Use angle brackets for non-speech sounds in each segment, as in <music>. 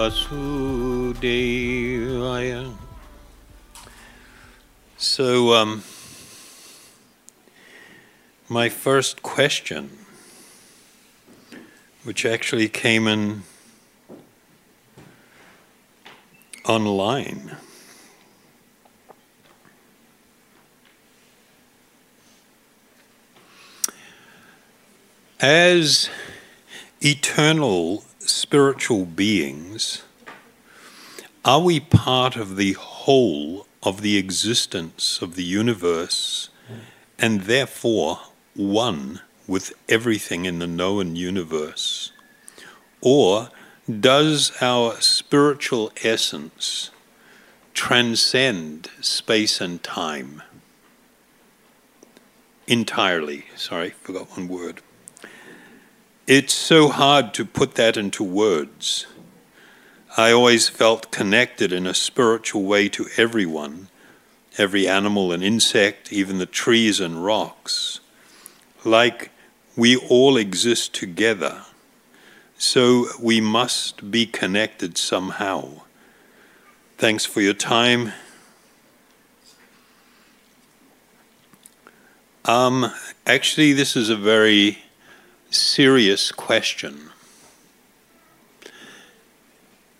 Vasudevaya. So, um, my first question, which actually came in online. As eternal spiritual beings, are we part of the whole of the existence of the universe and therefore one with everything in the known universe? Or does our spiritual essence transcend space and time? Entirely. Sorry, forgot one word. It's so hard to put that into words. I always felt connected in a spiritual way to everyone, every animal and insect, even the trees and rocks, like we all exist together. So we must be connected somehow. Thanks for your time. Um, actually, this is a very serious question.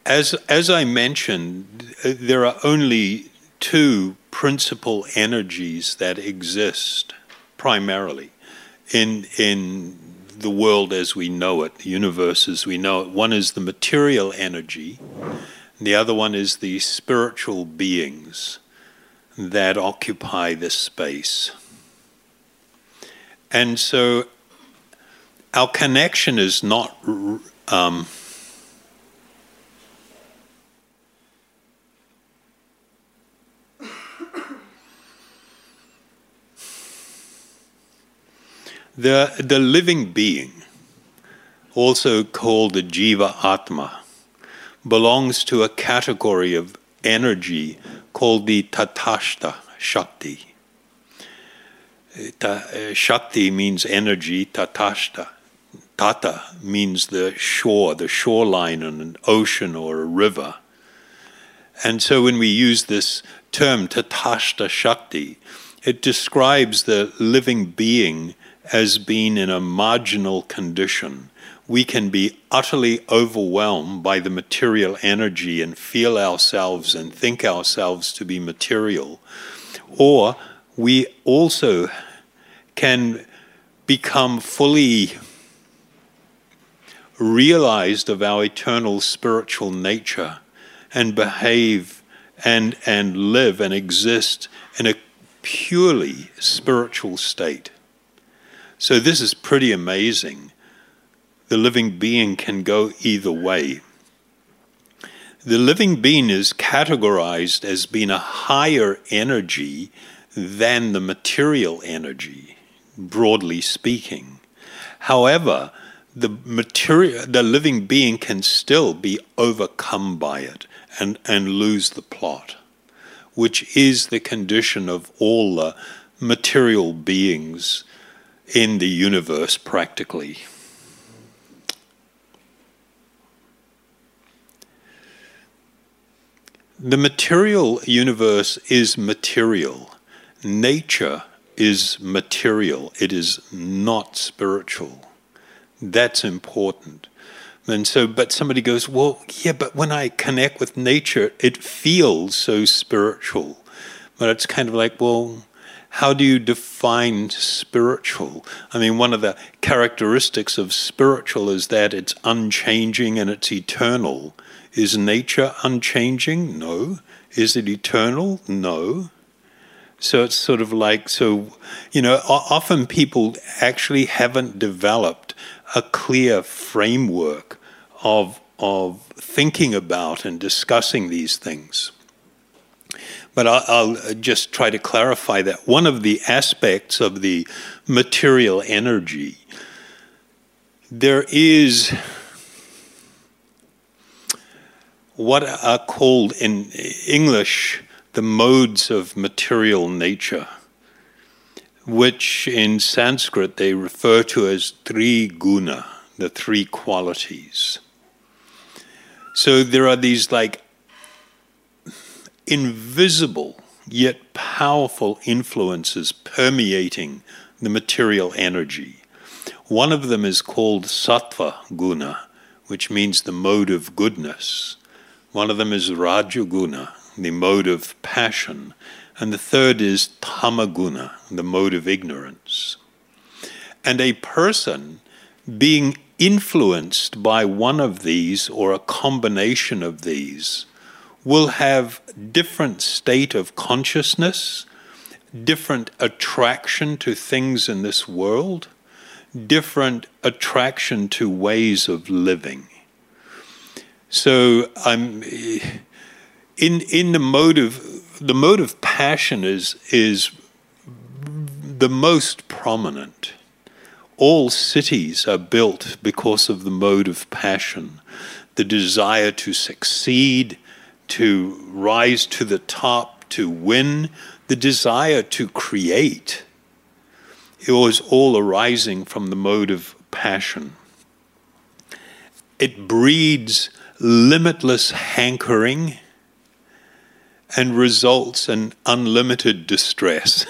As, as I mentioned, there are only two principal energies that exist primarily in, in the world as we know it, the universe as we know it. One is the material energy, the other one is the spiritual beings that occupy this space. And so our connection is not. Um, the, the living being, also called the Jiva Atma, belongs to a category of energy called the Tatashta Shakti. Ta, Shakti means energy, Tatashta Tata means the shore, the shoreline on an ocean or a river. And so when we use this term, Tatashta Shakti, it describes the living being as being in a marginal condition. We can be utterly overwhelmed by the material energy and feel ourselves and think ourselves to be material. Or we also can become fully realized of our eternal spiritual nature and behave and, and live and exist in a purely spiritual state. So, this is pretty amazing. The living being can go either way. The living being is categorized as being a higher energy than the material energy, broadly speaking. However, the material, the living being can still be overcome by it and, and lose the plot, which is the condition of all the material beings in the universe practically. The material universe is material. Nature is material. It is not spiritual. That's important. And so, but somebody goes, well, yeah, but when I connect with nature, it feels so spiritual. But it's kind of like, well, how do you define spiritual? I mean, one of the characteristics of spiritual is that it's unchanging and it's eternal. Is nature unchanging? No. Is it eternal? No. So it's sort of like, so, you know, often people actually haven't developed a clear framework of, of thinking about and discussing these things. But I'll, I'll, just try to clarify that one of the aspects of the material energy, there is what are called in English the modes of material nature which in Sanskrit they refer to as three guna, the three qualities. So there are these like invisible yet powerful influences permeating the material energy. One of them is called sattva guna, which means the mode of goodness. One of them is rajaguna, the mode of passion. And the third is tamaguna, the mode of ignorance. And a person being influenced by one of these or a combination of these will have different state of consciousness, different attraction to things in this world, different attraction to ways of living. So I'm in in the mode of the mode of passion is is the most prominent. All cities are built because of the mode of passion, the desire to succeed, to rise to the top, to win, the desire to create. It was all arising from the mode of passion. It breeds limitless hankering and results in unlimited distress.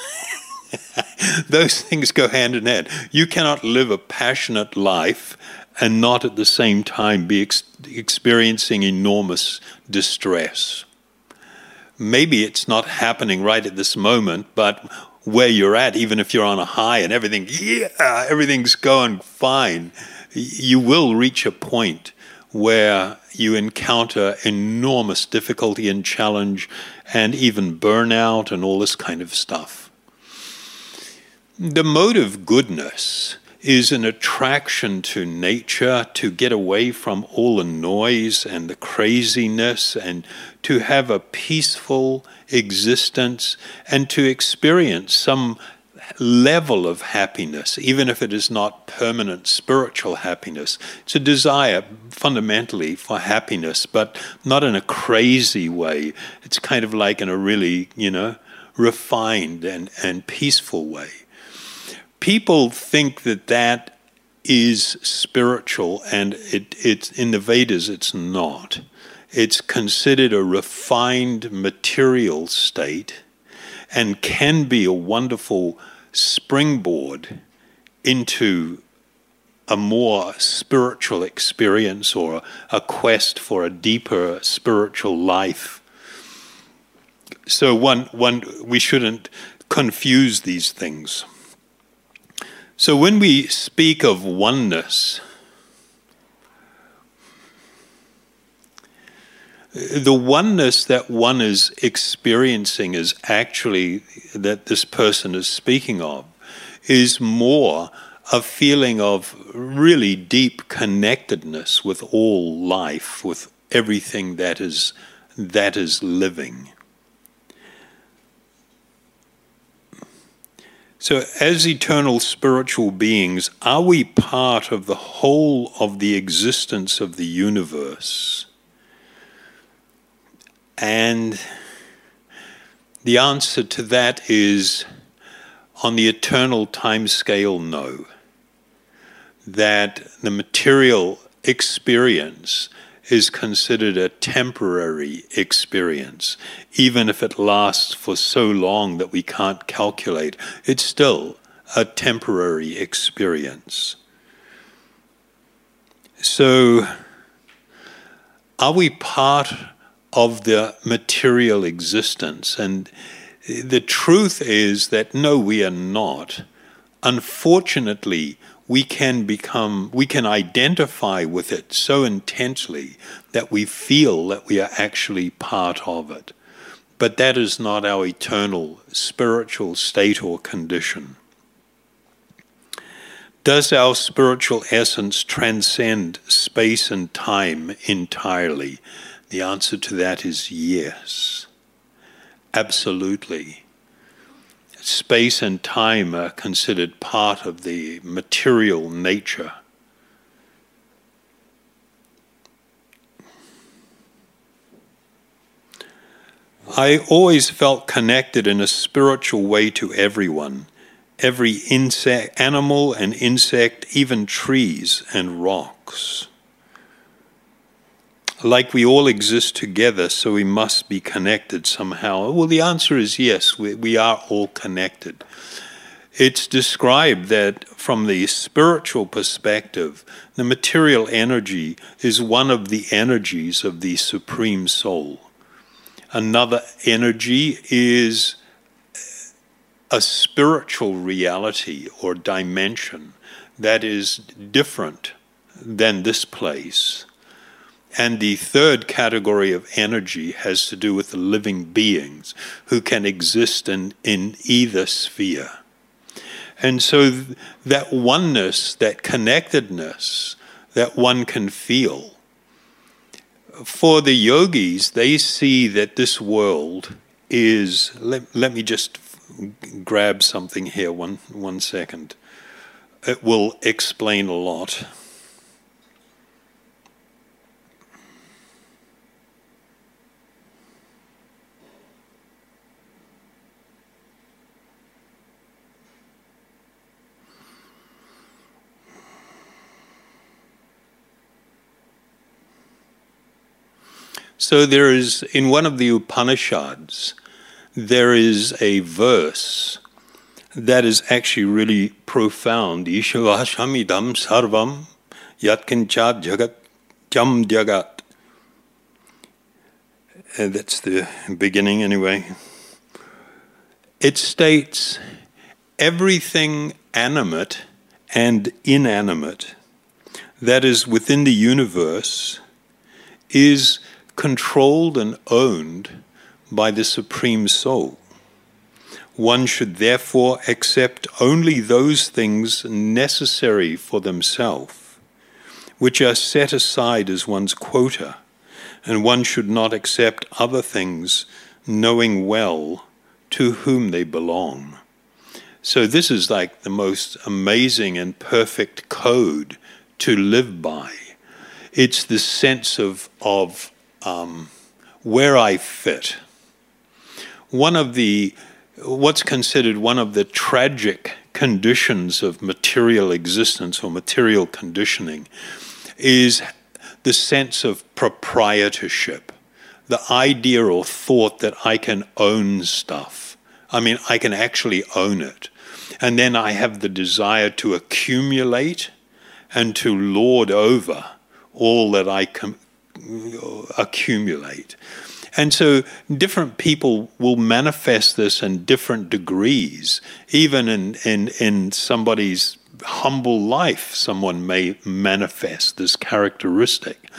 <laughs> Those things go hand in hand. You cannot live a passionate life and not at the same time be ex- experiencing enormous distress. Maybe it's not happening right at this moment, but where you're at, even if you're on a high and everything, yeah, everything's going fine, you will reach a point where you encounter enormous difficulty and challenge and even burnout and all this kind of stuff. The mode of goodness is an attraction to nature, to get away from all the noise and the craziness, and to have a peaceful existence, and to experience some level of happiness, even if it is not permanent spiritual happiness. It's a desire fundamentally for happiness, but not in a crazy way. It's kind of like in a really, you know, refined and, and peaceful way people think that that is spiritual, and it, it's in the Vedas. It's not. It's considered a refined material state, and can be a wonderful springboard into a more spiritual experience or a quest for a deeper spiritual life. So one, one, we shouldn't confuse these things. So when we speak of oneness, the oneness that one is experiencing is actually that this person is speaking of is more a feeling of really deep connectedness with all life, with everything that is that is living. So, as eternal spiritual beings, are we part of the whole of the existence of the universe? And the answer to that is on the eternal time scale, no. That the material experience is considered a temporary experience. Even if it lasts for so long that we can't calculate, it's still a temporary experience. So, are we part of the material existence? And the truth is that no, we are not. Unfortunately, we can become, we can identify with it so intensely that we feel that we are actually part of it. But that is not our eternal spiritual state or condition. Does our spiritual essence transcend space and time entirely? The answer to that is yes, absolutely space and time are considered part of the material nature. I always felt connected in a spiritual way to everyone, every insect, animal and insect, even trees and rocks. Like we all exist together, so we must be connected somehow. Well, the answer is yes, we, we are all connected. It's described that from the spiritual perspective, the material energy is one of the energies of the Supreme Soul. Another energy is a spiritual reality or dimension that is different than this place. And the third category of energy has to do with the living beings who can exist in, in either sphere. And so th- that oneness, that connectedness that one can feel, for the yogis, they see that this world is. Let, let me just grab something here, one, one second. It will explain a lot. So there is, in one of the Upanishads, there is a verse that is actually really profound. Ishvashamidam sarvam yatkinchat jagat jam jagat. And that's the beginning anyway. It states everything animate and inanimate that is within the universe is controlled and owned by the Supreme Soul. One should therefore accept only those things necessary for themselves, which are set aside as one's quota, and one should not accept other things knowing well to whom they belong. So, this is like the most amazing and perfect code to live by. It's the sense of, of um, where I fit. One of the, what's considered one of the tragic conditions of material existence or material conditioning is the sense of proprietorship, the idea or thought that I can own stuff. I mean, I can actually own it. And then I have the desire to accumulate and to lord over all that I com- accumulate. And so different people will manifest this in different degrees. Even in, in, in somebody's humble life, someone may manifest this characteristic.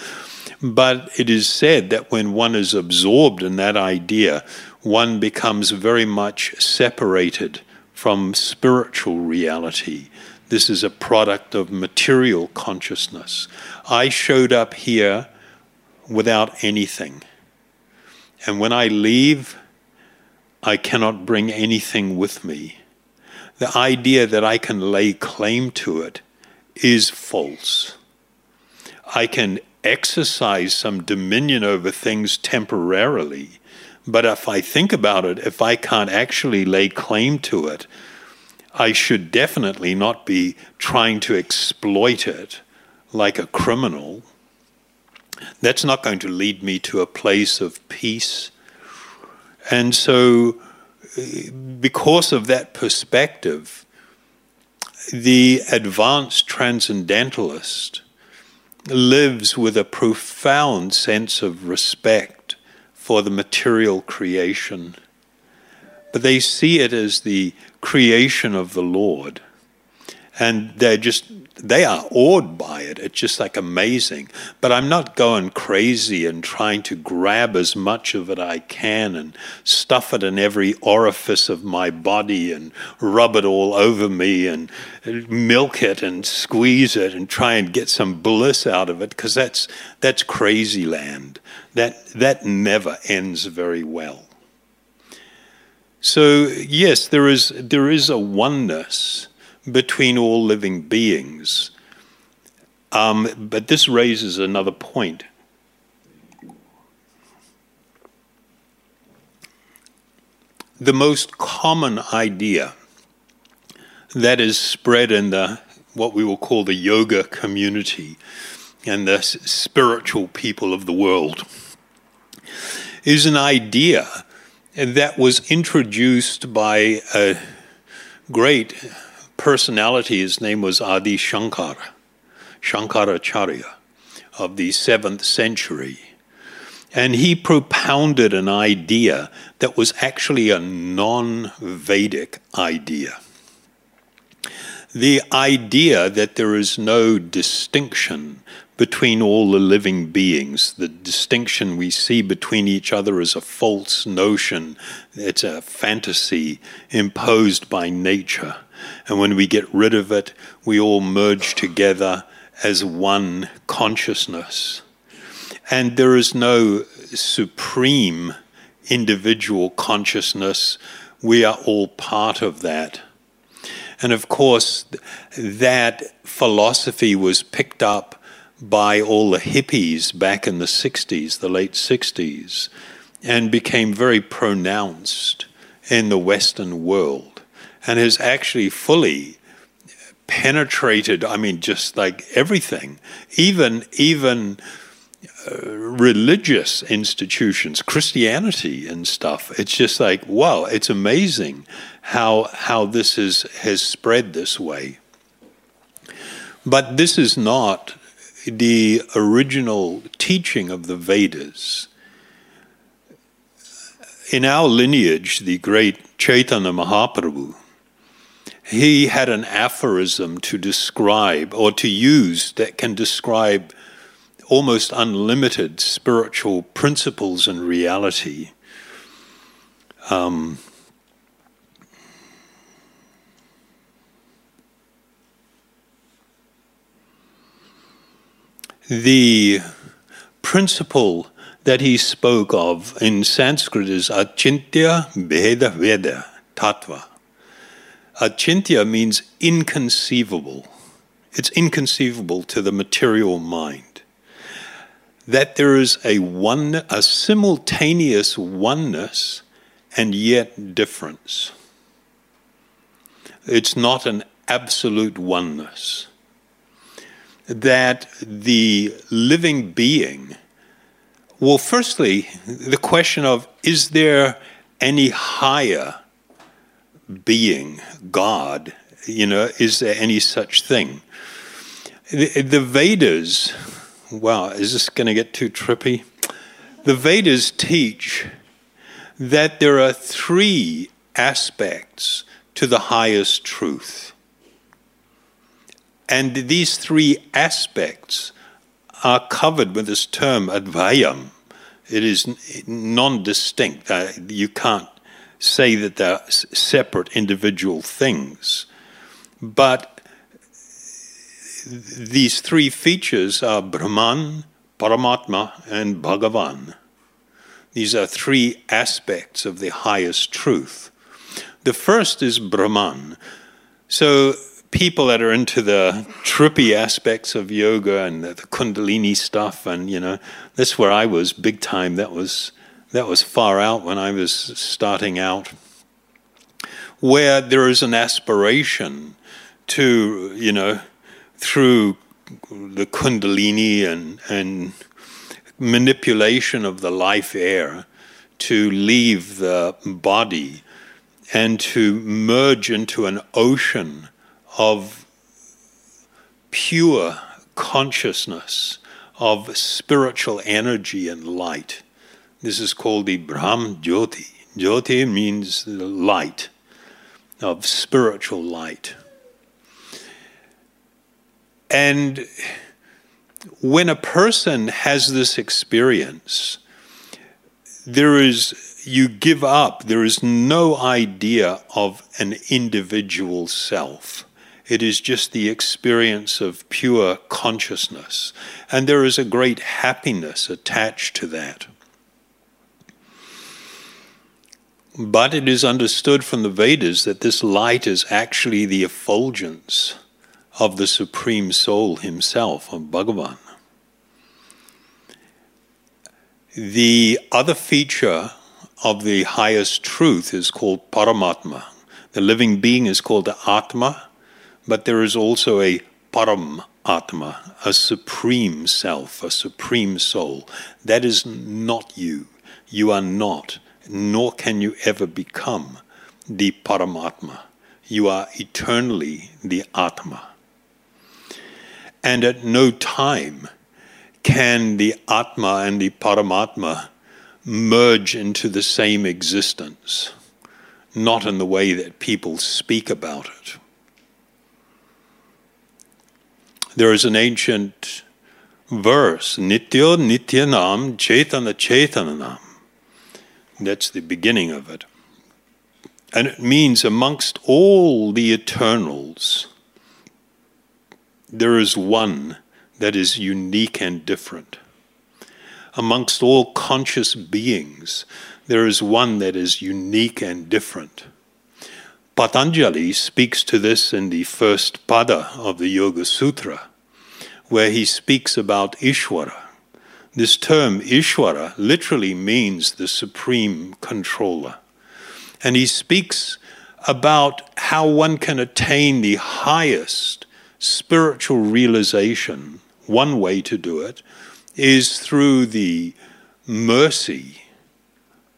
But it is said that when one is absorbed in that idea, one becomes very much separated from spiritual reality. This is a product of material consciousness. I showed up here without anything. And when I leave, I cannot bring anything with me. The idea that I can lay claim to it is false. I can exercise some dominion over things temporarily, but if I think about it, if I can't actually lay claim to it, I should definitely not be trying to exploit it like a criminal that's not going to lead me to a place of peace. And so, because of that perspective, the advanced transcendentalist lives with a profound sense of respect for the material creation. But they see it as the creation of the Lord. And they're just they are awed by it. It's just like amazing. But I'm not going crazy and trying to grab as much of it I can and stuff it in every orifice of my body and rub it all over me and milk it and squeeze it and try and get some bliss out of it because that's that's crazy land. That that never ends very well. So yes, there is there is a oneness between all living beings. Um, but this raises another point. The most common idea that is spread in the what we will call the yoga community and the spiritual people of the world, is an idea that was introduced by a great personality. His name was Adi Shankara, Shankaracharya of the seventh century. And he propounded an idea that was actually a non Vedic idea. The idea that there is no distinction between all the living beings. The distinction we see between each other is a false notion, it's a fantasy imposed by nature. And when we get rid of it, we all merge together as one consciousness. And there is no supreme individual consciousness. We are all part of that. And of course, that philosophy was picked up by all the hippies back in the 60s, the late 60s, and became very pronounced in the Western world and has actually fully penetrated i mean just like everything even even uh, religious institutions christianity and stuff. It's just like wow it's amazing how how this is has spread this way. But this is not the original teaching of the vedas. In our lineage the great chaitanya mahaprabhu he had an aphorism to describe or to use that can describe almost unlimited spiritual principles and reality. Um, the principle that he spoke of in Sanskrit is achintya bheda abheda tattva. Achintya means inconceivable. It's inconceivable to the material mind. That there is a one, a simultaneous oneness and yet difference. It's not an absolute oneness. That the living being, well, firstly, the question of is there any higher being, God, you know, is there any such thing? The, the Vedas, wow, is this going to get too trippy? The Vedas teach that there are three aspects to the highest truth. And these three aspects are covered with this term advayam. It is non distinct. Uh, you can't say that they're separate individual things. But these three features are Brahman, Paramatma, and Bhagavan. These are three aspects of the highest truth. The first is Brahman. So, people that are into the trippy aspects of yoga and the, Kundalini stuff, and you know, that's where I was big time. That was that was far out when I was starting out, where there is an aspiration to, you know, through the Kundalini and, and manipulation of the life air to leave the body and to merge into an ocean of pure consciousness, of spiritual energy and light. This is called the Brahm Jyoti. Jyoti means the light, of spiritual light. And when a person has this experience, there is, you give up, there is no idea of an individual self. It is just the experience of pure consciousness. And there is a great happiness attached to that. But it is understood from the Vedas that this light is actually the effulgence of the Supreme Soul Himself, of Bhagavan. The other feature of the highest truth is called Paramatma. The living being is called the Atma, but there is also a Param Atma, a supreme self, a supreme soul. That is not you. You are not, nor can you ever become the Paramatma. You are eternally the Atma. And at no time can the Atma and the Paramatma merge into the same existence, not in the way that people speak about it. There is an ancient verse, Nitya Nityanam Chaitana Chaitananam. That's the beginning of it. And it means amongst all the eternals, there is one that is unique and different. Amongst all conscious beings, there is one that is unique and different. Patanjali speaks to this in the first pada of the Yoga Sutra, where he speaks about Ishwara. This term, Ishwara, literally means the supreme controller. And he speaks about how one can attain the highest spiritual realization. One way to do it is through the mercy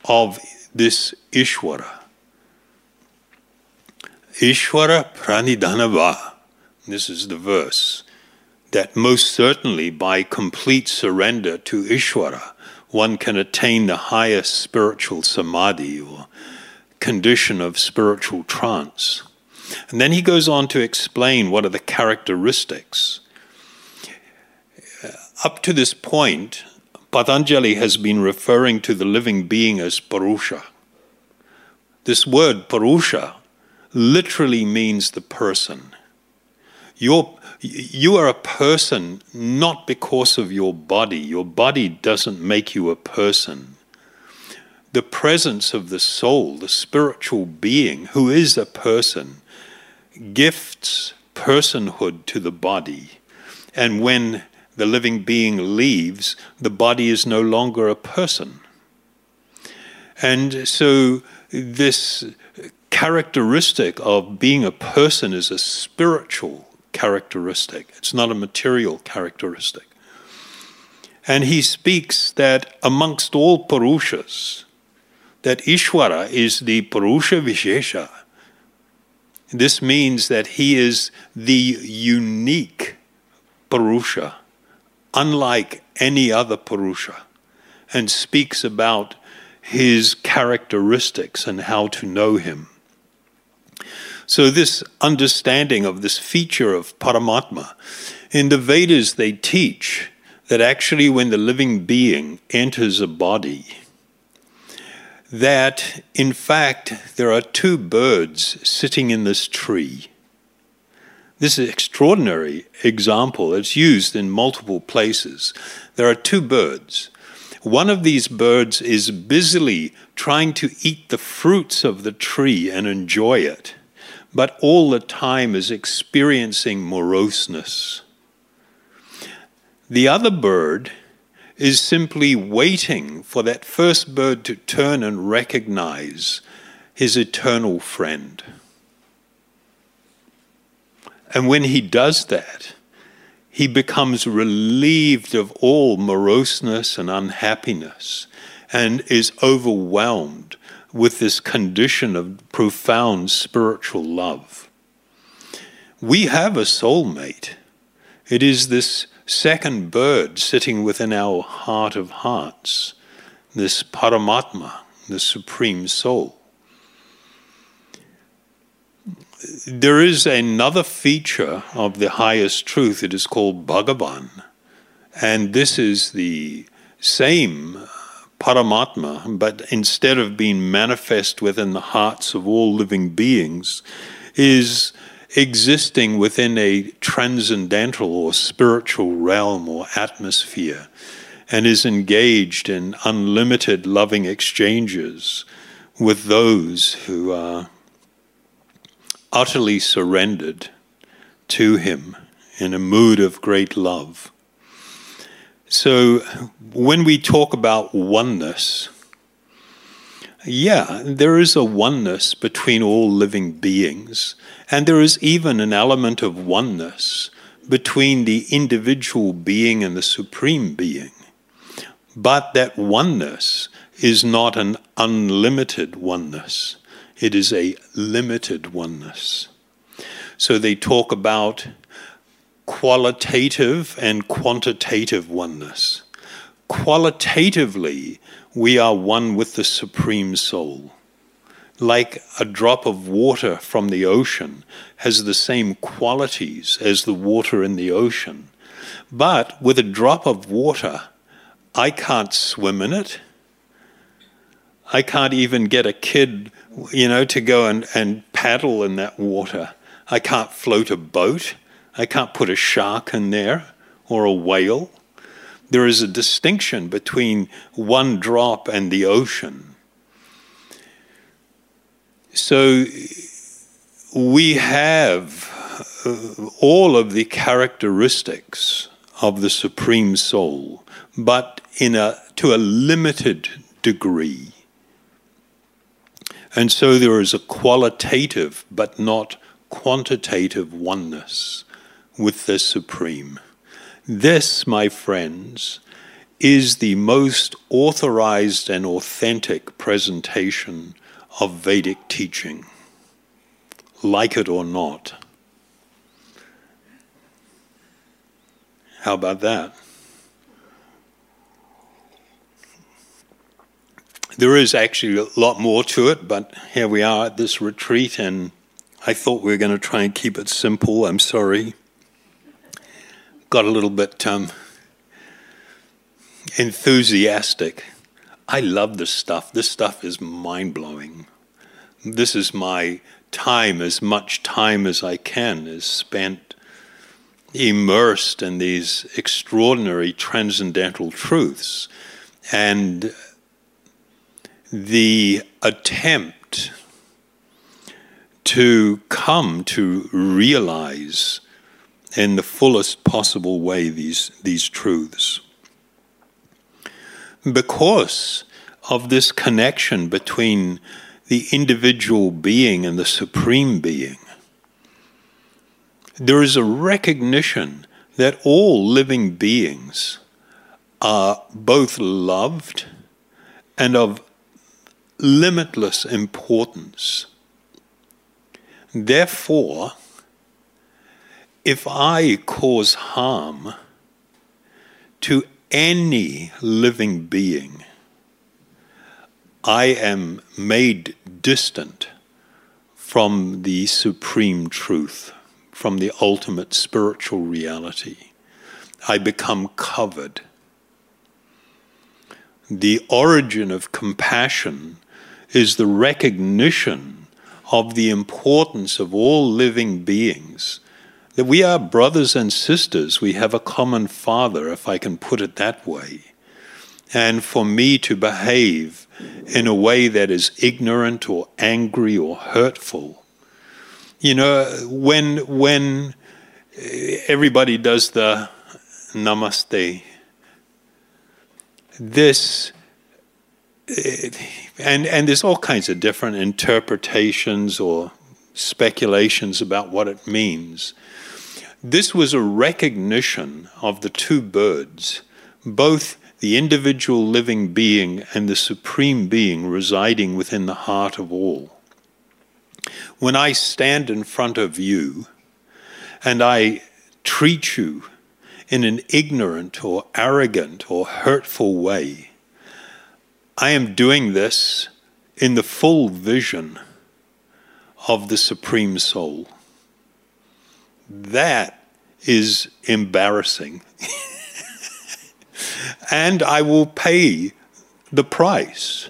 of this Ishwara. Ishwara Pranidhanava. This is the verse that most certainly by complete surrender to Ishwara, one can attain the highest spiritual samadhi or condition of spiritual trance. And then he goes on to explain what are the characteristics. Uh, up to this point, Patanjali has been referring to the living being as Purusha. This word Purusha literally means the person. You're, you are a person not because of your body. Your body doesn't make you a person. The presence of the soul, the spiritual being, who is a person, gifts personhood to the body. And when the living being leaves, the body is no longer a person. And so, this characteristic of being a person is a spiritual characteristic, it's not a material characteristic. And he speaks that amongst all Purushas, that Ishwara is the Purusha Vishesha. This means that he is the unique Purusha, unlike any other Purusha, and speaks about his characteristics and how to know him. So, this understanding of this feature of Paramatma, in the Vedas, they teach that actually, when the living being enters a body, that in fact there are two birds sitting in this tree. This is extraordinary example. It's used in multiple places. There are two birds. One of these birds is busily trying to eat the fruits of the tree and enjoy it but all the time is experiencing moroseness. The other bird is simply waiting for that first bird to turn and recognize his eternal friend. And when he does that, he becomes relieved of all moroseness and unhappiness and is overwhelmed with this condition of profound spiritual love. We have a soulmate. It is this second bird sitting within our heart of hearts, this Paramatma, the Supreme Soul. There is another feature of the highest truth, it is called Bhagavan. And this is the same Paramatma, but instead of being manifest within the hearts of all living beings, is existing within a transcendental or spiritual realm or atmosphere and is engaged in unlimited loving exchanges with those who are utterly surrendered to Him in a mood of great love. So when we talk about oneness, yeah, there is a oneness between all living beings, and there is even an element of oneness between the individual being and the supreme being. But that oneness is not an unlimited oneness, it is a limited oneness. So they talk about qualitative and quantitative oneness. Qualitatively, we are one with the Supreme Soul. Like a drop of water from the ocean has the same qualities as the water in the ocean. But with a drop of water, I can't swim in it. I can't even get a kid, you know, to go and, and paddle in that water. I can't float a boat. I can't put a shark in there or a whale. There is a distinction between one drop and the ocean. So we have uh, all of the characteristics of the Supreme Soul, but in a, to a limited degree. And so there is a qualitative but not quantitative oneness with the Supreme. This, my friends, is the most authorized and authentic presentation of Vedic teaching, like it or not. How about that? There is actually a lot more to it, but here we are at this retreat, and I thought we were going to try and keep it simple. I'm sorry got a little bit um, enthusiastic. I love this stuff. This stuff is mind blowing. This is my time, as much time as I can is spent immersed in these extraordinary transcendental truths. And the attempt to come to realize in the fullest possible way these, these truths. Because of this connection between the individual being and the supreme being, there is a recognition that all living beings are both loved and of limitless importance. Therefore, if I cause harm to any living being, I am made distant from the supreme truth, from the ultimate spiritual reality. I become covered. The origin of compassion is the recognition of the importance of all living beings that we are brothers and sisters. We have a common father, if I can put it that way. And for me to behave in a way that is ignorant or angry or hurtful, you know, when when everybody does the namaste, this eh, and and there's all kinds of different interpretations or speculations about what it means. This was a recognition of the two birds, both the individual living being and the supreme being residing within the heart of all. When I stand in front of you and I treat you in an ignorant or arrogant or hurtful way, I am doing this in the full vision of the Supreme Soul. That is embarrassing. <laughs> and I will pay the price.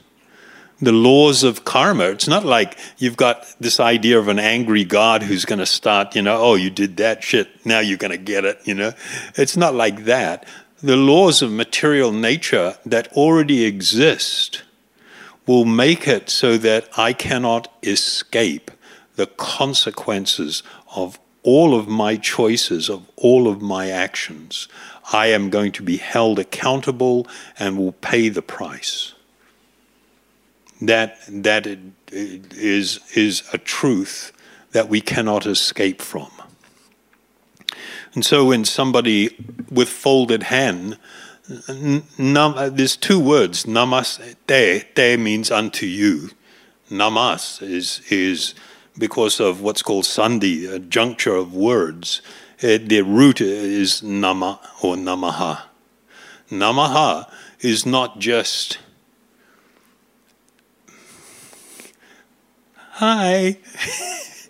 The laws of karma. It's not like you've got this idea of an angry God who's going to start, you know, oh, you did that shit, now you're going to get it, you know. It's not like that. The laws of material nature that already exist will make it so that I cannot escape the consequences of all of my choices, of all of my actions. I am going to be held accountable and will pay the price. That, that is, is a truth that we cannot escape from. And so when somebody with folded hand, nam, there's two words, namaste, te means unto you. Namas is, is because of what's called sandhi, a juncture of words. It, the root is nama or namaha. Namaha is not just hi. <laughs>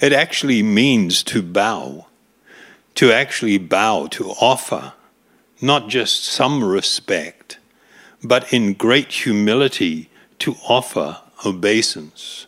it actually means to bow, to actually bow, to offer, not just some respect, but in great humility to offer obeisance.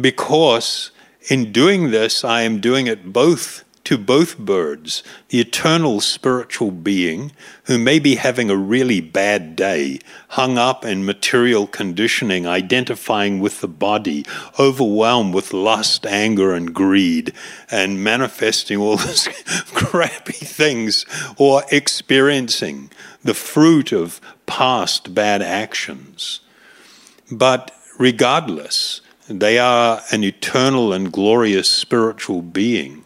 Because in doing this, I am doing it both to both birds, the eternal spiritual being who may be having a really bad day, hung up in material conditioning, identifying with the body, overwhelmed with lust, anger, and greed, and manifesting all <laughs> these crappy things, or experiencing the fruit of past bad actions. But regardless, they are an eternal and glorious spiritual being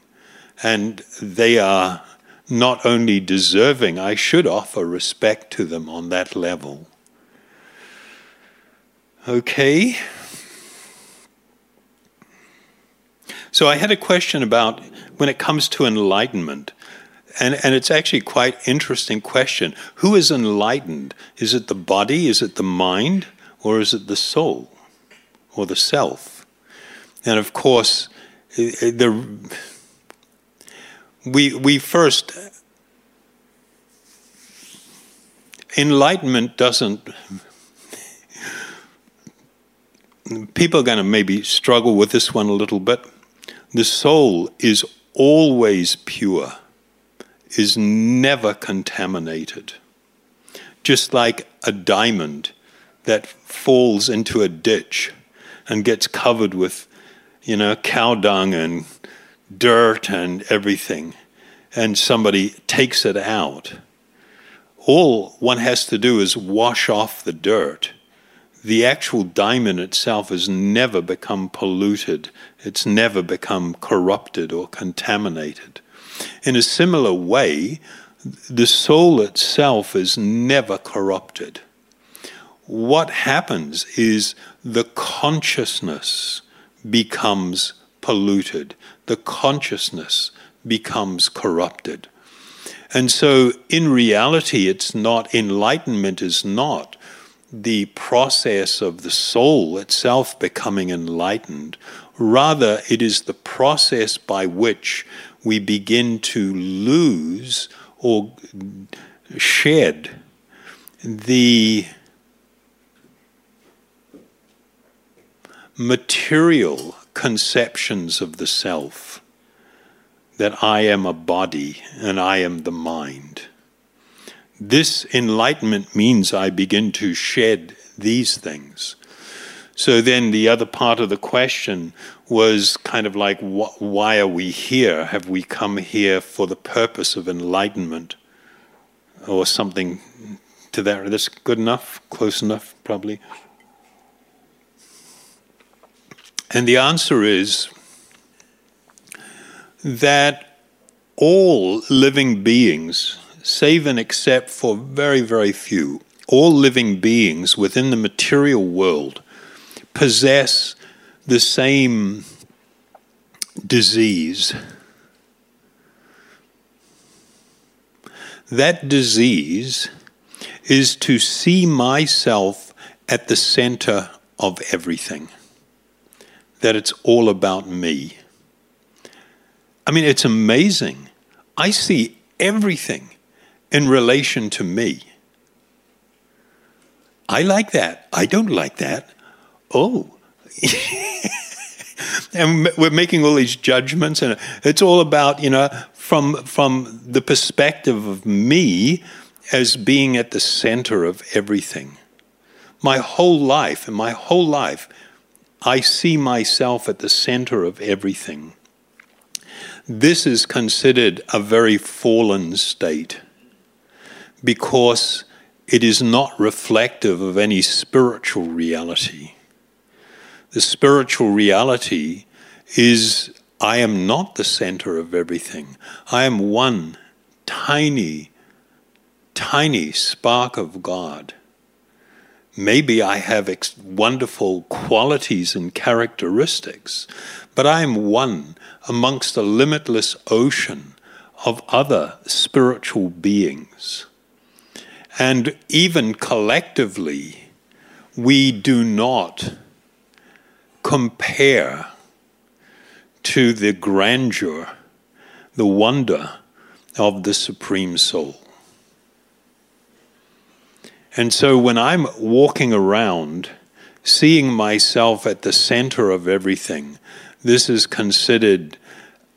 and they are not only deserving, I should offer respect to them on that level. Okay? So I had a question about when it comes to enlightenment. And, and it's actually quite interesting question. Who is enlightened? Is it the body? Is it the mind? Or is it the soul? Or the self? And of course, the we, we first, enlightenment doesn't, people are going to maybe struggle with this one a little bit. The soul is always pure, is never contaminated. Just like a diamond that falls into a ditch and gets covered with, you know, cow dung and dirt and everything, and somebody takes it out, all one has to do is wash off the dirt. The actual diamond itself has never become polluted, it's never become corrupted or contaminated. In a similar way, the soul itself is never corrupted. What happens is the consciousness becomes polluted the consciousness becomes corrupted. And so, in reality, it's not, enlightenment is not the process of the soul itself becoming enlightened. Rather, it is the process by which we begin to lose or shed the material conceptions of the self that I am a body and I am the mind. This enlightenment means I begin to shed these things. So then the other part of the question was kind of like, wh- why are we here? Have we come here for the purpose of enlightenment or something to that? That's good enough? Close enough, probably? And the answer is that all living beings, save and except for very, very few, all living beings within the material world possess the same disease. That disease is to see myself at the center of everything that it's all about me. I mean, it's amazing. I see everything in relation to me. I like that. I don't like that. Oh. <laughs> and we're making all these judgments, and it's all about, you know, from, from the perspective of me as being at the center of everything. My whole life, and my whole life I see myself at the center of everything. This is considered a very fallen state because it is not reflective of any spiritual reality. The spiritual reality is I am not the center of everything. I am one tiny, tiny spark of God. Maybe I have ex- wonderful qualities and characteristics, but I am one amongst a limitless ocean of other spiritual beings. And even collectively, we do not compare to the grandeur, the wonder of the Supreme Soul. And so when I'm walking around, seeing myself at the center of everything, this is considered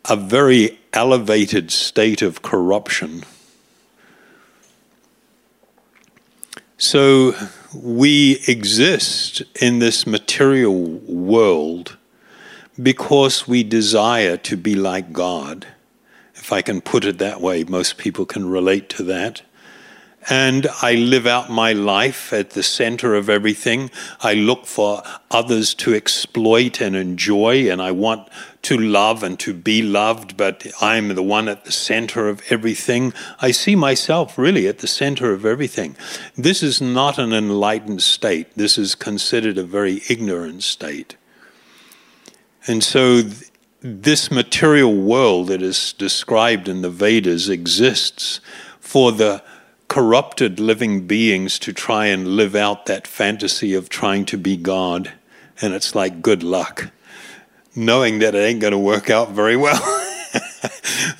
a very elevated state of corruption. So we exist in this material world because we desire to be like God. If I can put it that way, most people can relate to that and I live out my life at the center of everything. I look for others to exploit and enjoy, and I want to love and to be loved, but I'm the one at the center of everything. I see myself really at the center of everything. This is not an enlightened state, this is considered a very ignorant state. And so, this material world that is described in the Vedas exists for the corrupted living beings to try and live out that fantasy of trying to be God. And it's like, good luck, knowing that it ain't going to work out very well.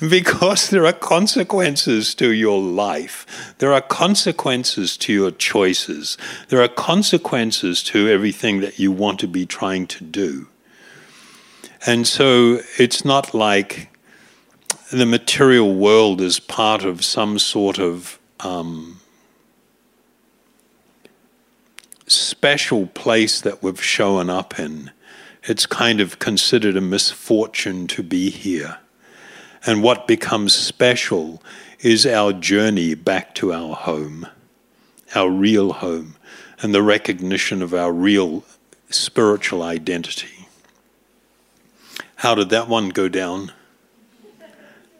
<laughs> because there are consequences to your life. There are consequences to your choices. There are consequences to everything that you want to be trying to do. And so it's not like the material world is part of some sort of um, special place that we've shown up in. It's kind of considered a misfortune to be here. And what becomes special is our journey back to our home, our real home, and the recognition of our real spiritual identity. How did that one go down?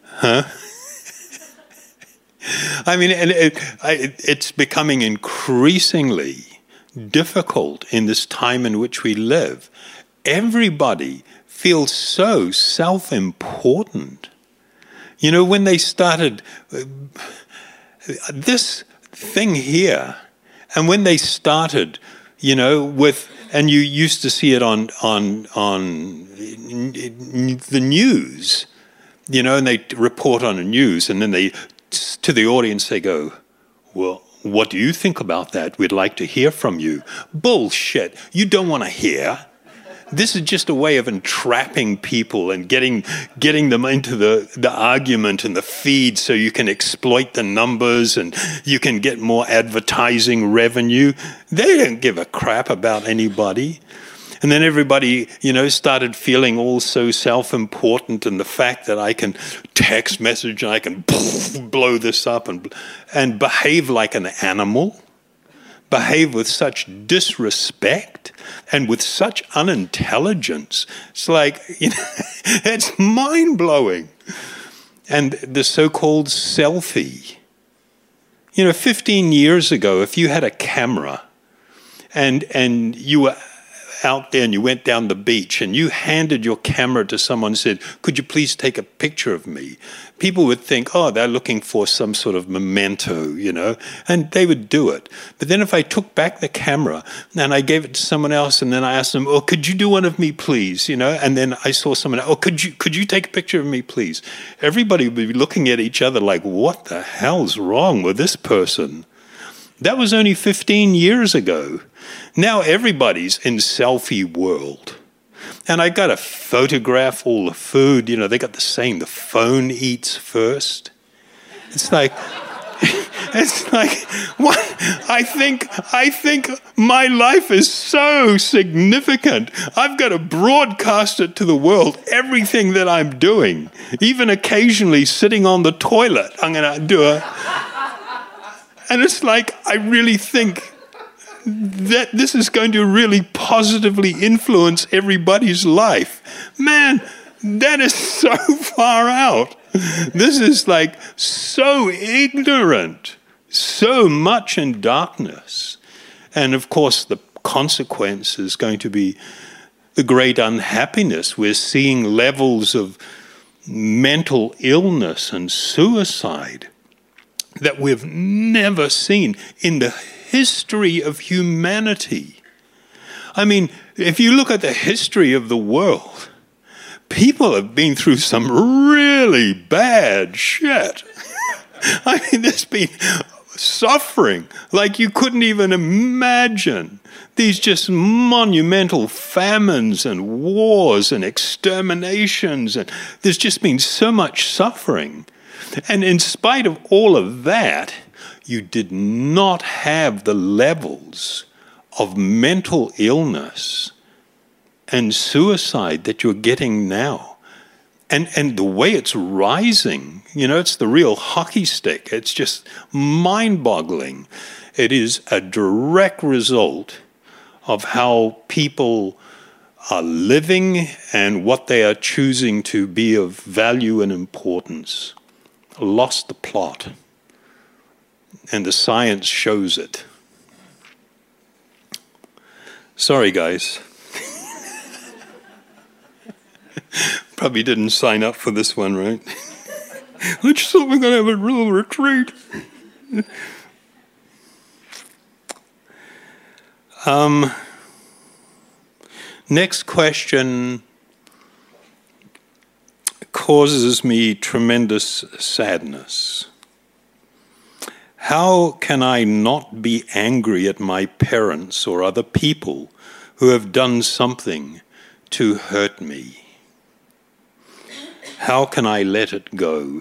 Huh? I mean, and it, it's becoming increasingly difficult in this time in which we live. Everybody feels so self important. You know, when they started uh, this thing here, and when they started, you know, with and you used to see it on on on the news, you know, and they report on the news, and then they to the audience, they go, Well, what do you think about that? We'd like to hear from you. Bullshit. You don't want to hear. This is just a way of entrapping people and getting, getting them into the, the argument and the feed so you can exploit the numbers and you can get more advertising revenue. They don't give a crap about anybody. And then everybody, you know, started feeling all so self important, and the fact that I can text message and I can <laughs> blow this up and, and behave like an animal, behave with such disrespect and with such unintelligence. It's like, <laughs> you know, it's mind blowing. And the so called selfie. You know, 15 years ago, if you had a camera and, and you were out there and you went down the beach and you handed your camera to someone and said, Could you please take a picture of me? People would think, Oh, they're looking for some sort of memento, you know, and they would do it. But then if I took back the camera and I gave it to someone else and then I asked them, Oh, could you do one of me, please? You know, and then I saw someone, Oh, could you could you take a picture of me, please? Everybody would be looking at each other like, What the hell's wrong with this person? That was only 15 years ago. Now everybody's in selfie world. And I got to photograph all the food. You know, they got the saying, the phone eats first. It's like, <laughs> it's like, what? I think, I think my life is so significant. I've got to broadcast it to the world, everything that I'm doing. Even occasionally sitting on the toilet, I'm going to do a, and it's like, I really think that this is going to really positively influence everybody's life. Man, that is <laughs> so far out. This is like so ignorant, so much in darkness. And of course, the consequence is going to be the great unhappiness. We're seeing levels of mental illness and suicide that we've never seen in the history of humanity. I mean, if you look at the history of the world, people have been through some really bad shit. <laughs> I mean, there's been suffering like you couldn't even imagine. These just monumental famines and wars and exterminations, and there's just been so much suffering. And in spite of all of that, you did not have the levels of mental illness and suicide that you're getting now. And, and the way it's rising, you know, it's the real hockey stick. It's just mind boggling. It is a direct result of how people are living and what they are choosing to be of value and importance. Lost the plot. And the science shows it. Sorry, guys. <laughs> Probably didn't sign up for this one, right? <laughs> I just thought we are going to have a real retreat. <laughs> um, next question causes me tremendous sadness. How can I not be angry at my parents or other people who have done something to hurt me? How can I let it go?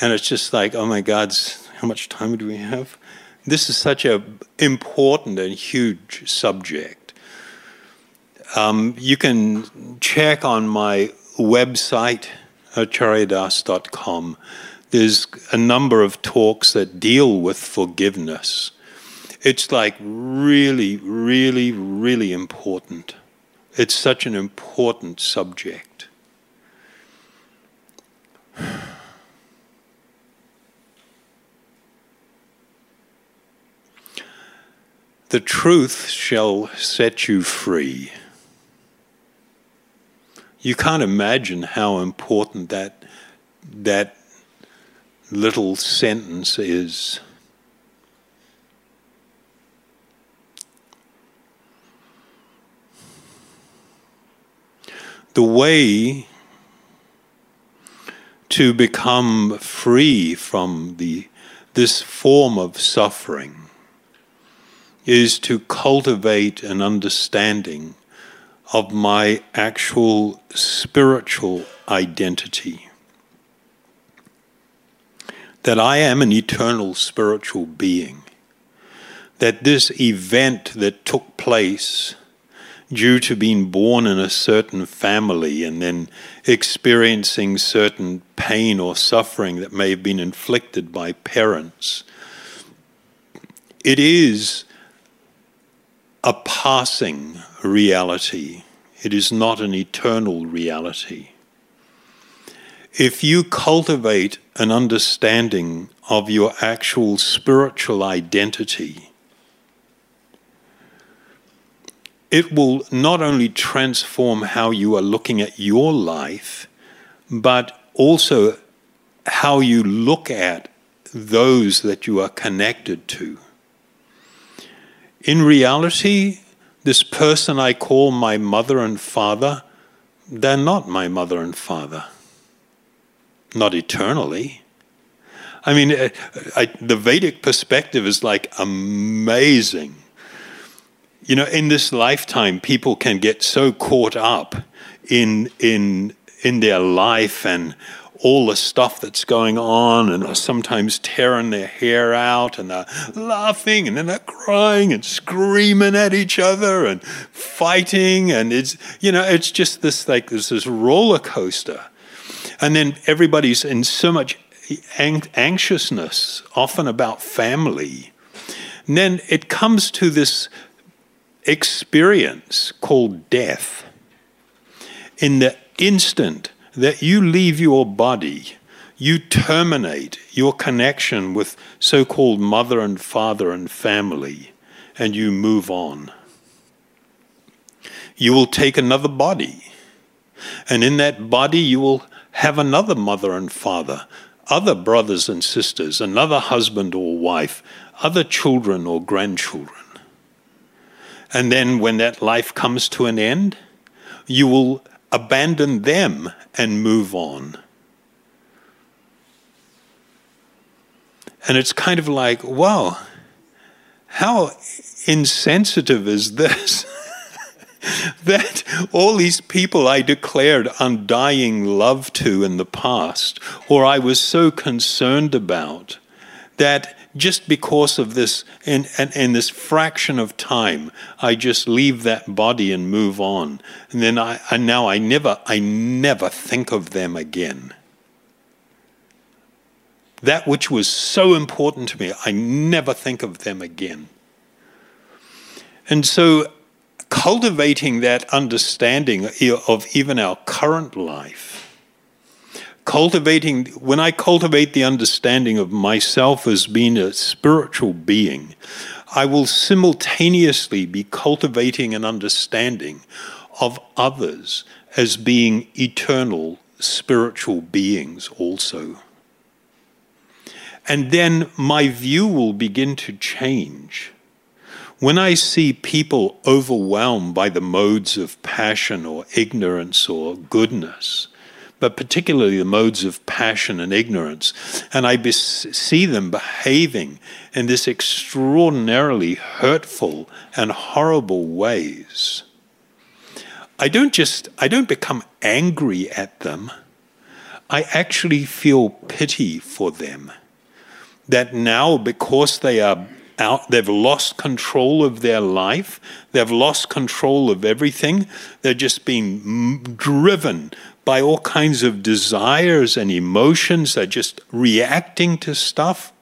And it's just like, oh my God, how much time do we have? This is such an important and huge subject. Um, you can check on my website, acharyadas.com there's a number of talks that deal with forgiveness. It's like really, really, really important. It's such an important subject. <sighs> The truth shall set you free. You can't imagine how important that, that little sentence is. The way to become free from the, this form of suffering is to cultivate an understanding of my actual spiritual identity. That I am an eternal spiritual being, that this event that took place due to being born in a certain family and then experiencing certain pain or suffering that may have been inflicted by parents, it is a passing reality. It is not an eternal reality if you cultivate an understanding of your actual spiritual identity, it will not only transform how you are looking at your life, but also how you look at those that you are connected to. In reality, this person I call my mother and father, they're not my mother and father not eternally. I mean, I, I, the Vedic perspective is like amazing. You know, in this lifetime, people can get so caught up in in in their life and all the stuff that's going on, and are sometimes tearing their hair out, and they're laughing, and then they're crying and screaming at each other and fighting, and it's you know, it's just this like this this roller coaster and then everybody's in so much anxiousness, often about family. And then it comes to this experience called death. in the instant that you leave your body, you terminate your connection with so called mother and father and family, and you move on. You will take another body, and in that body, you will have another mother and father, other brothers and sisters, another husband or wife, other children or grandchildren. And then when that life comes to an end, you will abandon them and move on. And it's kind of like, wow, how insensitive is this? <laughs> that all these people I declared undying love to in the past, or I was so concerned about, that just because of this, in, this fraction of time, I just leave that body and move on. And then I, and now I never, I never think of them again. That which was so important to me, I never think of them again. And so, cultivating that understanding of even our current life cultivating, when I cultivate the understanding of myself as being a spiritual being, I will simultaneously be cultivating an understanding of others as being eternal spiritual beings also. And then my view will begin to change. When I see people overwhelmed by the modes of passion or ignorance or goodness, but particularly the modes of passion and ignorance. And I see them behaving in this extraordinarily hurtful and horrible ways. I don't just, I don't become angry at them. I actually feel pity for them. That now, because they are out, they've lost control of their life, they've lost control of everything, they're just being driven by all kinds of desires and emotions. They're just reacting to stuff.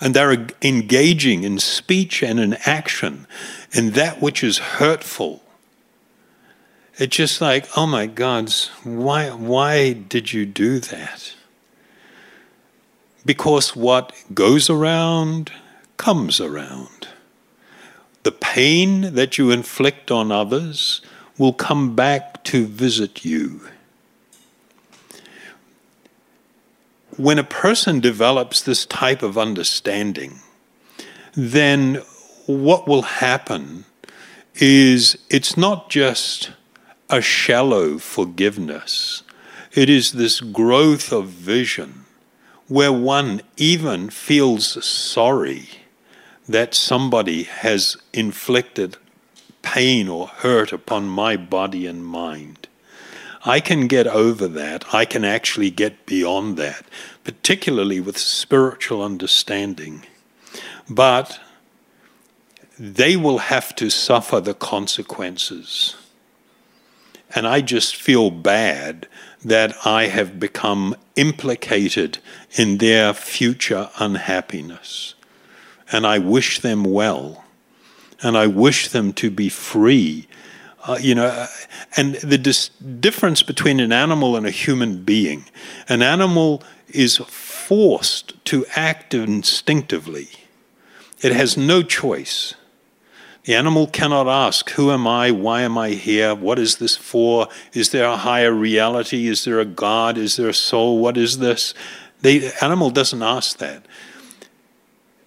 And they're engaging in speech and in action in that which is hurtful. It's just like, oh my God, why, why did you do that? Because what goes around comes around. The pain that you inflict on others will come back to visit you. When a person develops this type of understanding, then what will happen is it's not just a shallow forgiveness, it is this growth of vision where one even feels sorry that somebody has inflicted pain or hurt upon my body and mind. I can get over that. I can actually get beyond that, particularly with spiritual understanding. But they will have to suffer the consequences. And I just feel bad that I have become implicated in their future unhappiness. And I wish them well and I wish them to be free. Uh, you know, and the dis- difference between an animal and a human being an animal is forced to act instinctively, it has no choice. The animal cannot ask, Who am I? Why am I here? What is this for? Is there a higher reality? Is there a God? Is there a soul? What is this? The animal doesn't ask that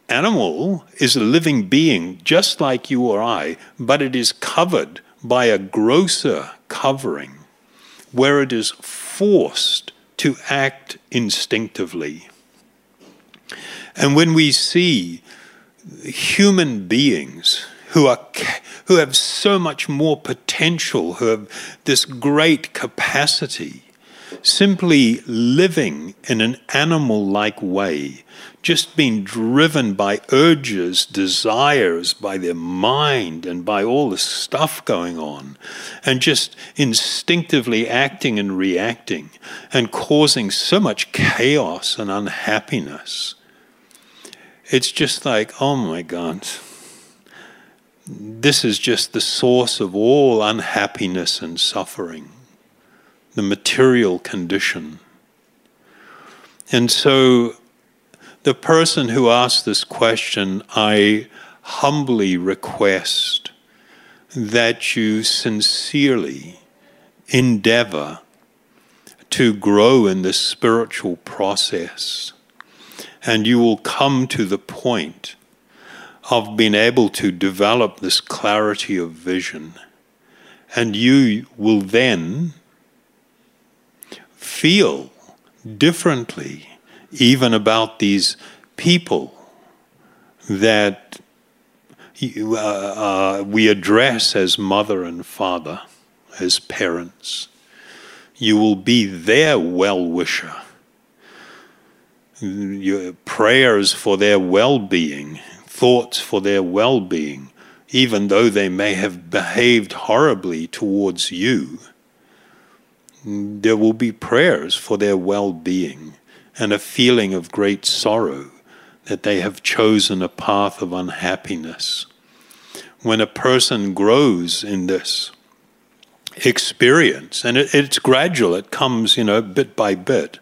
animal is a living being just like you or I, but it is covered by a grosser covering where it is forced to act instinctively. And when we see human beings who are who have so much more potential, who have this great capacity, simply living in an animal like way, just being driven by urges, desires, by their mind, and by all the stuff going on, and just instinctively acting and reacting, and causing so much chaos and unhappiness. It's just like, oh my God, this is just the source of all unhappiness and suffering. the material condition. And so the person who asked this question, I humbly request that you sincerely endeavor to grow in this spiritual process. And you will come to the point of being able to develop this clarity of vision. And you will then feel differently even about these people that uh, uh, we address as mother and father, as parents. You will be their well wisher. Your prayers for their well being, thoughts for their well being, even though they may have behaved horribly towards you, there will be prayers for their well being and a feeling of great sorrow that they have chosen a path of unhappiness. When a person grows in this experience, and it, it's gradual, it comes, you know, bit by bit,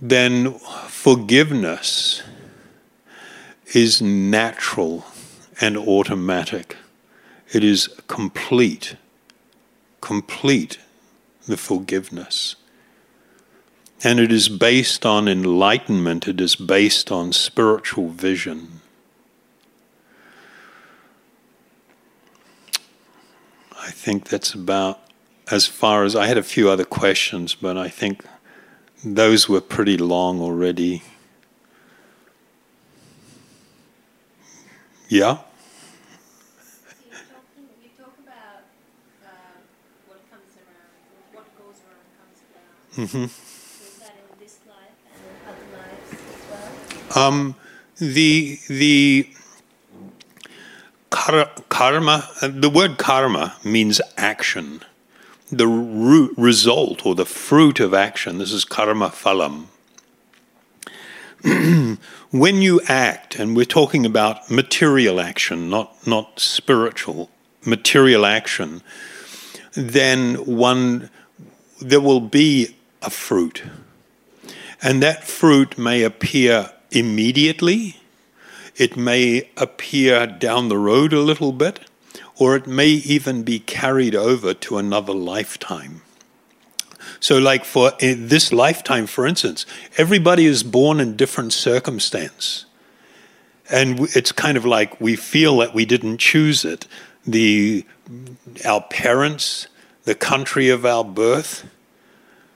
then forgiveness is natural and automatic. It is complete, complete, the forgiveness. And it is based on enlightenment, it is based on spiritual vision. I think that's about as far as I had a few other questions, but I think those were pretty long already. Yeah? Mm-hmm. Um, the the karma, the word karma means action, the root, result or the fruit of action. This is karma phalam. <clears throat> when you act, and we're talking about material action, not not spiritual, material action, then one there will be a fruit, and that fruit may appear immediately, it may appear down the road a little bit, or it may even be carried over to another lifetime. So, like for eh, this lifetime, for instance, everybody is born in different circumstance. And it's kind of like we feel that we didn't choose it. The, our parents, the country of our birth,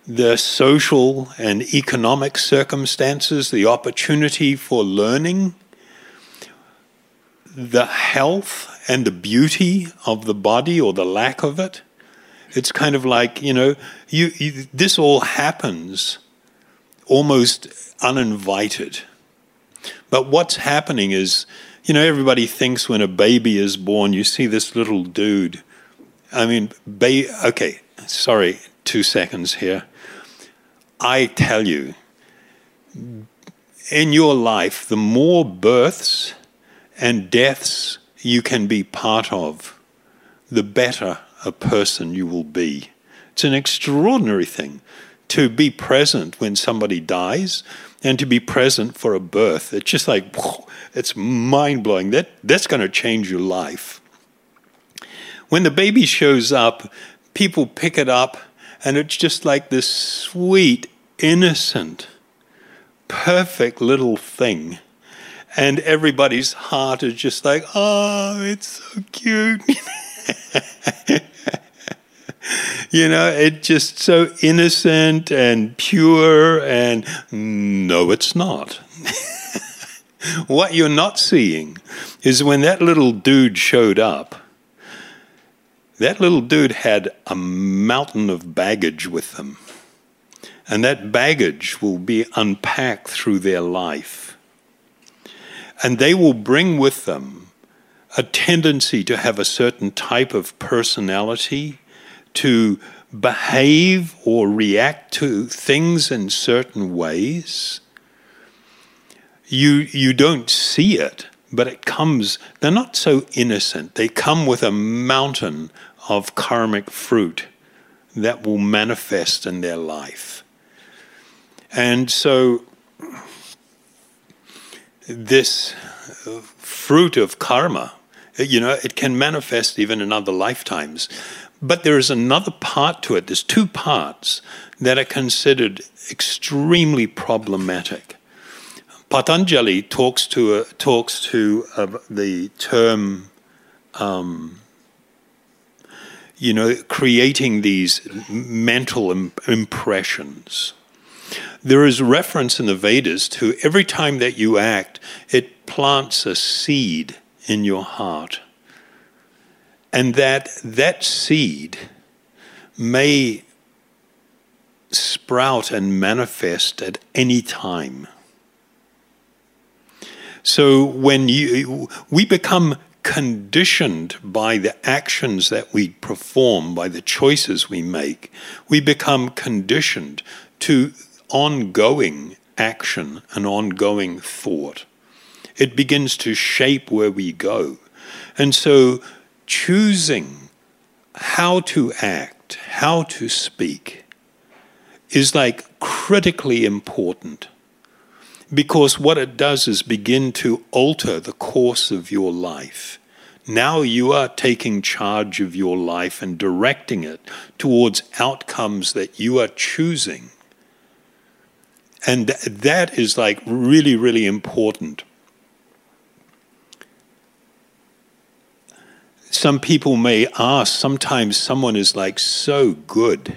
the social and economic circumstances, the opportunity for learning, the health and the beauty of the body or the lack of it. It's kind of like, you know, you, you, this all happens almost uninvited. But what's happening is, you know, everybody thinks when a baby is born, you see this little dude. I mean, ba- okay, sorry, two seconds here. I tell you, in your life, the more births and deaths you can be part of, the better a person you will be. It's an extraordinary thing to be present when somebody dies and to be present for a birth. It's just like, it's mind blowing. That, that's going to change your life. When the baby shows up, people pick it up and it's just like this sweet, innocent, perfect little thing. And everybody's heart is just like, oh, it's so cute. <laughs> you know, it's just so innocent and pure, and no, it's not. <laughs> what you're not seeing is when that little dude showed up, that little dude had a mountain of baggage with them. And that baggage will be unpacked through their life. And they will bring with them a tendency to have a certain type of personality, to behave or react to things in certain ways. You, you don't see it but it comes, they're not so innocent. They come with a mountain of karmic fruit that will manifest in their life. And so, this fruit of karma, you know, it can manifest even in other lifetimes. But there is another part to it. There's two parts that are considered extremely problematic. Patanjali talks to uh, talks to uh, the term, um, you know, creating these mental Im- impressions. There is reference in the Vedas to every time that you act, it plants a seed in your heart. And that that seed may sprout and manifest at any time. So when you we become conditioned by the actions that we perform, by the choices we make, we become conditioned to ongoing action and ongoing thought. It begins to shape where we go. And so choosing how to act, how to speak, is like critically important. Because what it does is begin to alter the course of your life. Now you are taking charge of your life and directing it towards outcomes that you are choosing. And that is like really, really important. Some people may ask, sometimes someone is like so good.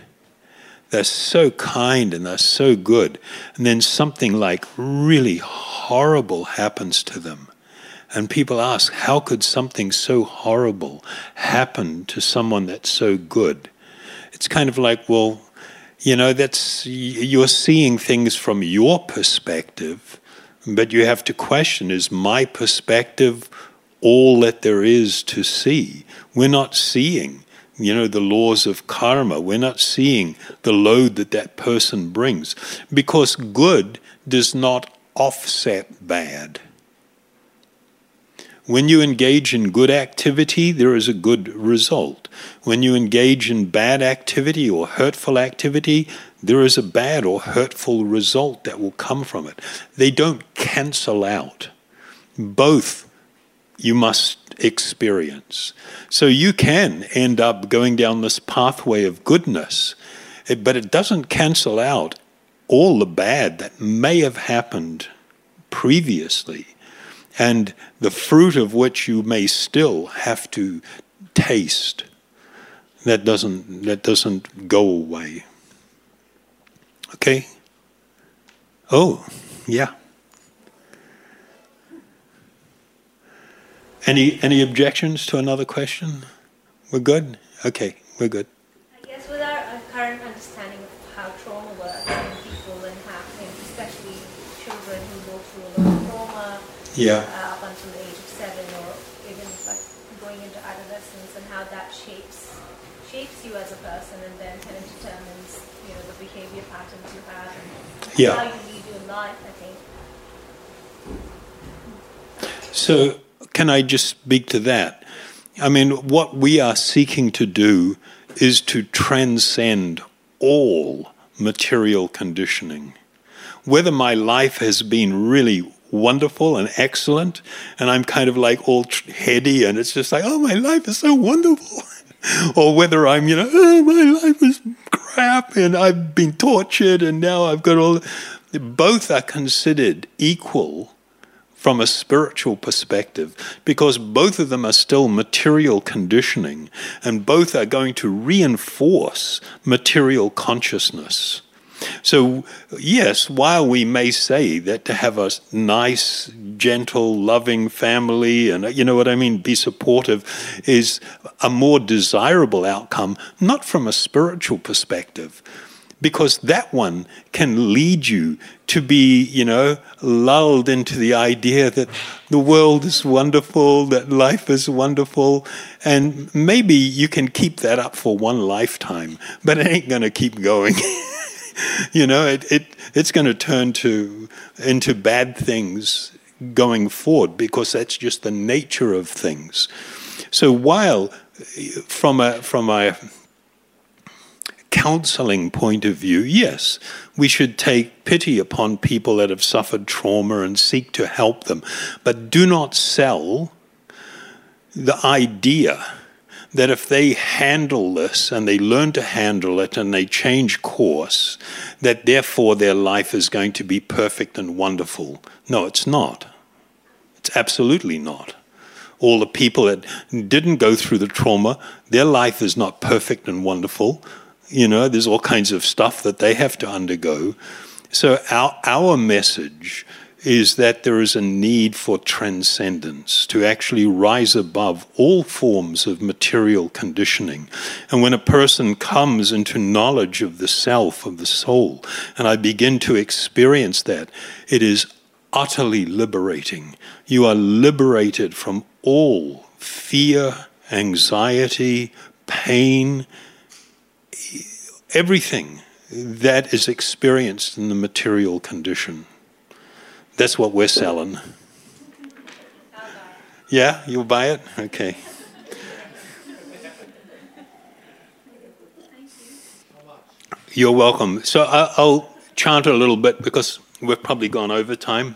They're so kind and they're so good. And then something like really horrible happens to them. And people ask, how could something so horrible happen to someone that's so good? It's kind of like, well, you know, that's you're seeing things from your perspective, but you have to question: Is my perspective all that there is to see. We're not seeing, you know, the laws of karma. We're not seeing the load that that person brings because good does not offset bad. When you engage in good activity, there is a good result. When you engage in bad activity or hurtful activity, there is a bad or hurtful result that will come from it. They don't cancel out. Both you must experience. So you can end up going down this pathway of goodness, but it doesn't cancel out all the bad that may have happened previously and the fruit of which you may still have to taste. That doesn't, that doesn't go away. Okay? Oh, yeah. Any any objections to another question? We're good. Okay, we're good. I guess with our uh, current understanding of how trauma works in people and how, especially children who go through a lot of trauma, yeah, uh, up until the age of seven, or even like going into adolescence, and how that shapes shapes you as a person, and then kind of determines you know the behavior patterns you have and yeah. how you lead your life. I think. So can I just speak to that? I mean, what we are seeking to do is to transcend all material conditioning. Whether my life has been really wonderful and excellent, and I'm kind of like all heady, and it's just like, oh, my life is so wonderful. <laughs> or whether I'm, you know, oh, my life is crap, and I've been tortured, and now I've got all. Both are considered equal from a spiritual perspective because both of them are still material conditioning and both are going to reinforce material consciousness. So, yes, while we may say that to have a nice, gentle, loving family and, you know what I mean, be supportive is a more desirable outcome, not from a spiritual perspective, because that one can lead you to be, you know, lulled into the idea that the world is wonderful, that life is wonderful, and maybe you can keep that up for one lifetime, but it ain't going to keep going. <laughs> you know, it, it it's going to turn to into bad things going forward because that's just the nature of things. So while from a from a counseling point of view, yes, we should take pity upon people that have suffered trauma and seek to help them. But do not sell the idea that if they handle this and they learn to handle it and they change course, that therefore their life is going to be perfect and wonderful. No, it's not. It's absolutely not. All the people that didn't go through the trauma, their life is not perfect and wonderful. You know, there's all kinds of stuff that they have to undergo. So, our, our message is that there is a need for transcendence, to actually rise above all forms of material conditioning. And when a person comes into knowledge of the self, of the soul, and I begin to experience that, it is utterly liberating. You are liberated from all fear, anxiety, pain, everything that is experienced in the material condition. That's what we're selling. Yeah, you'll buy it? Okay. You're welcome. So I'll chant a little bit because we've probably gone over time.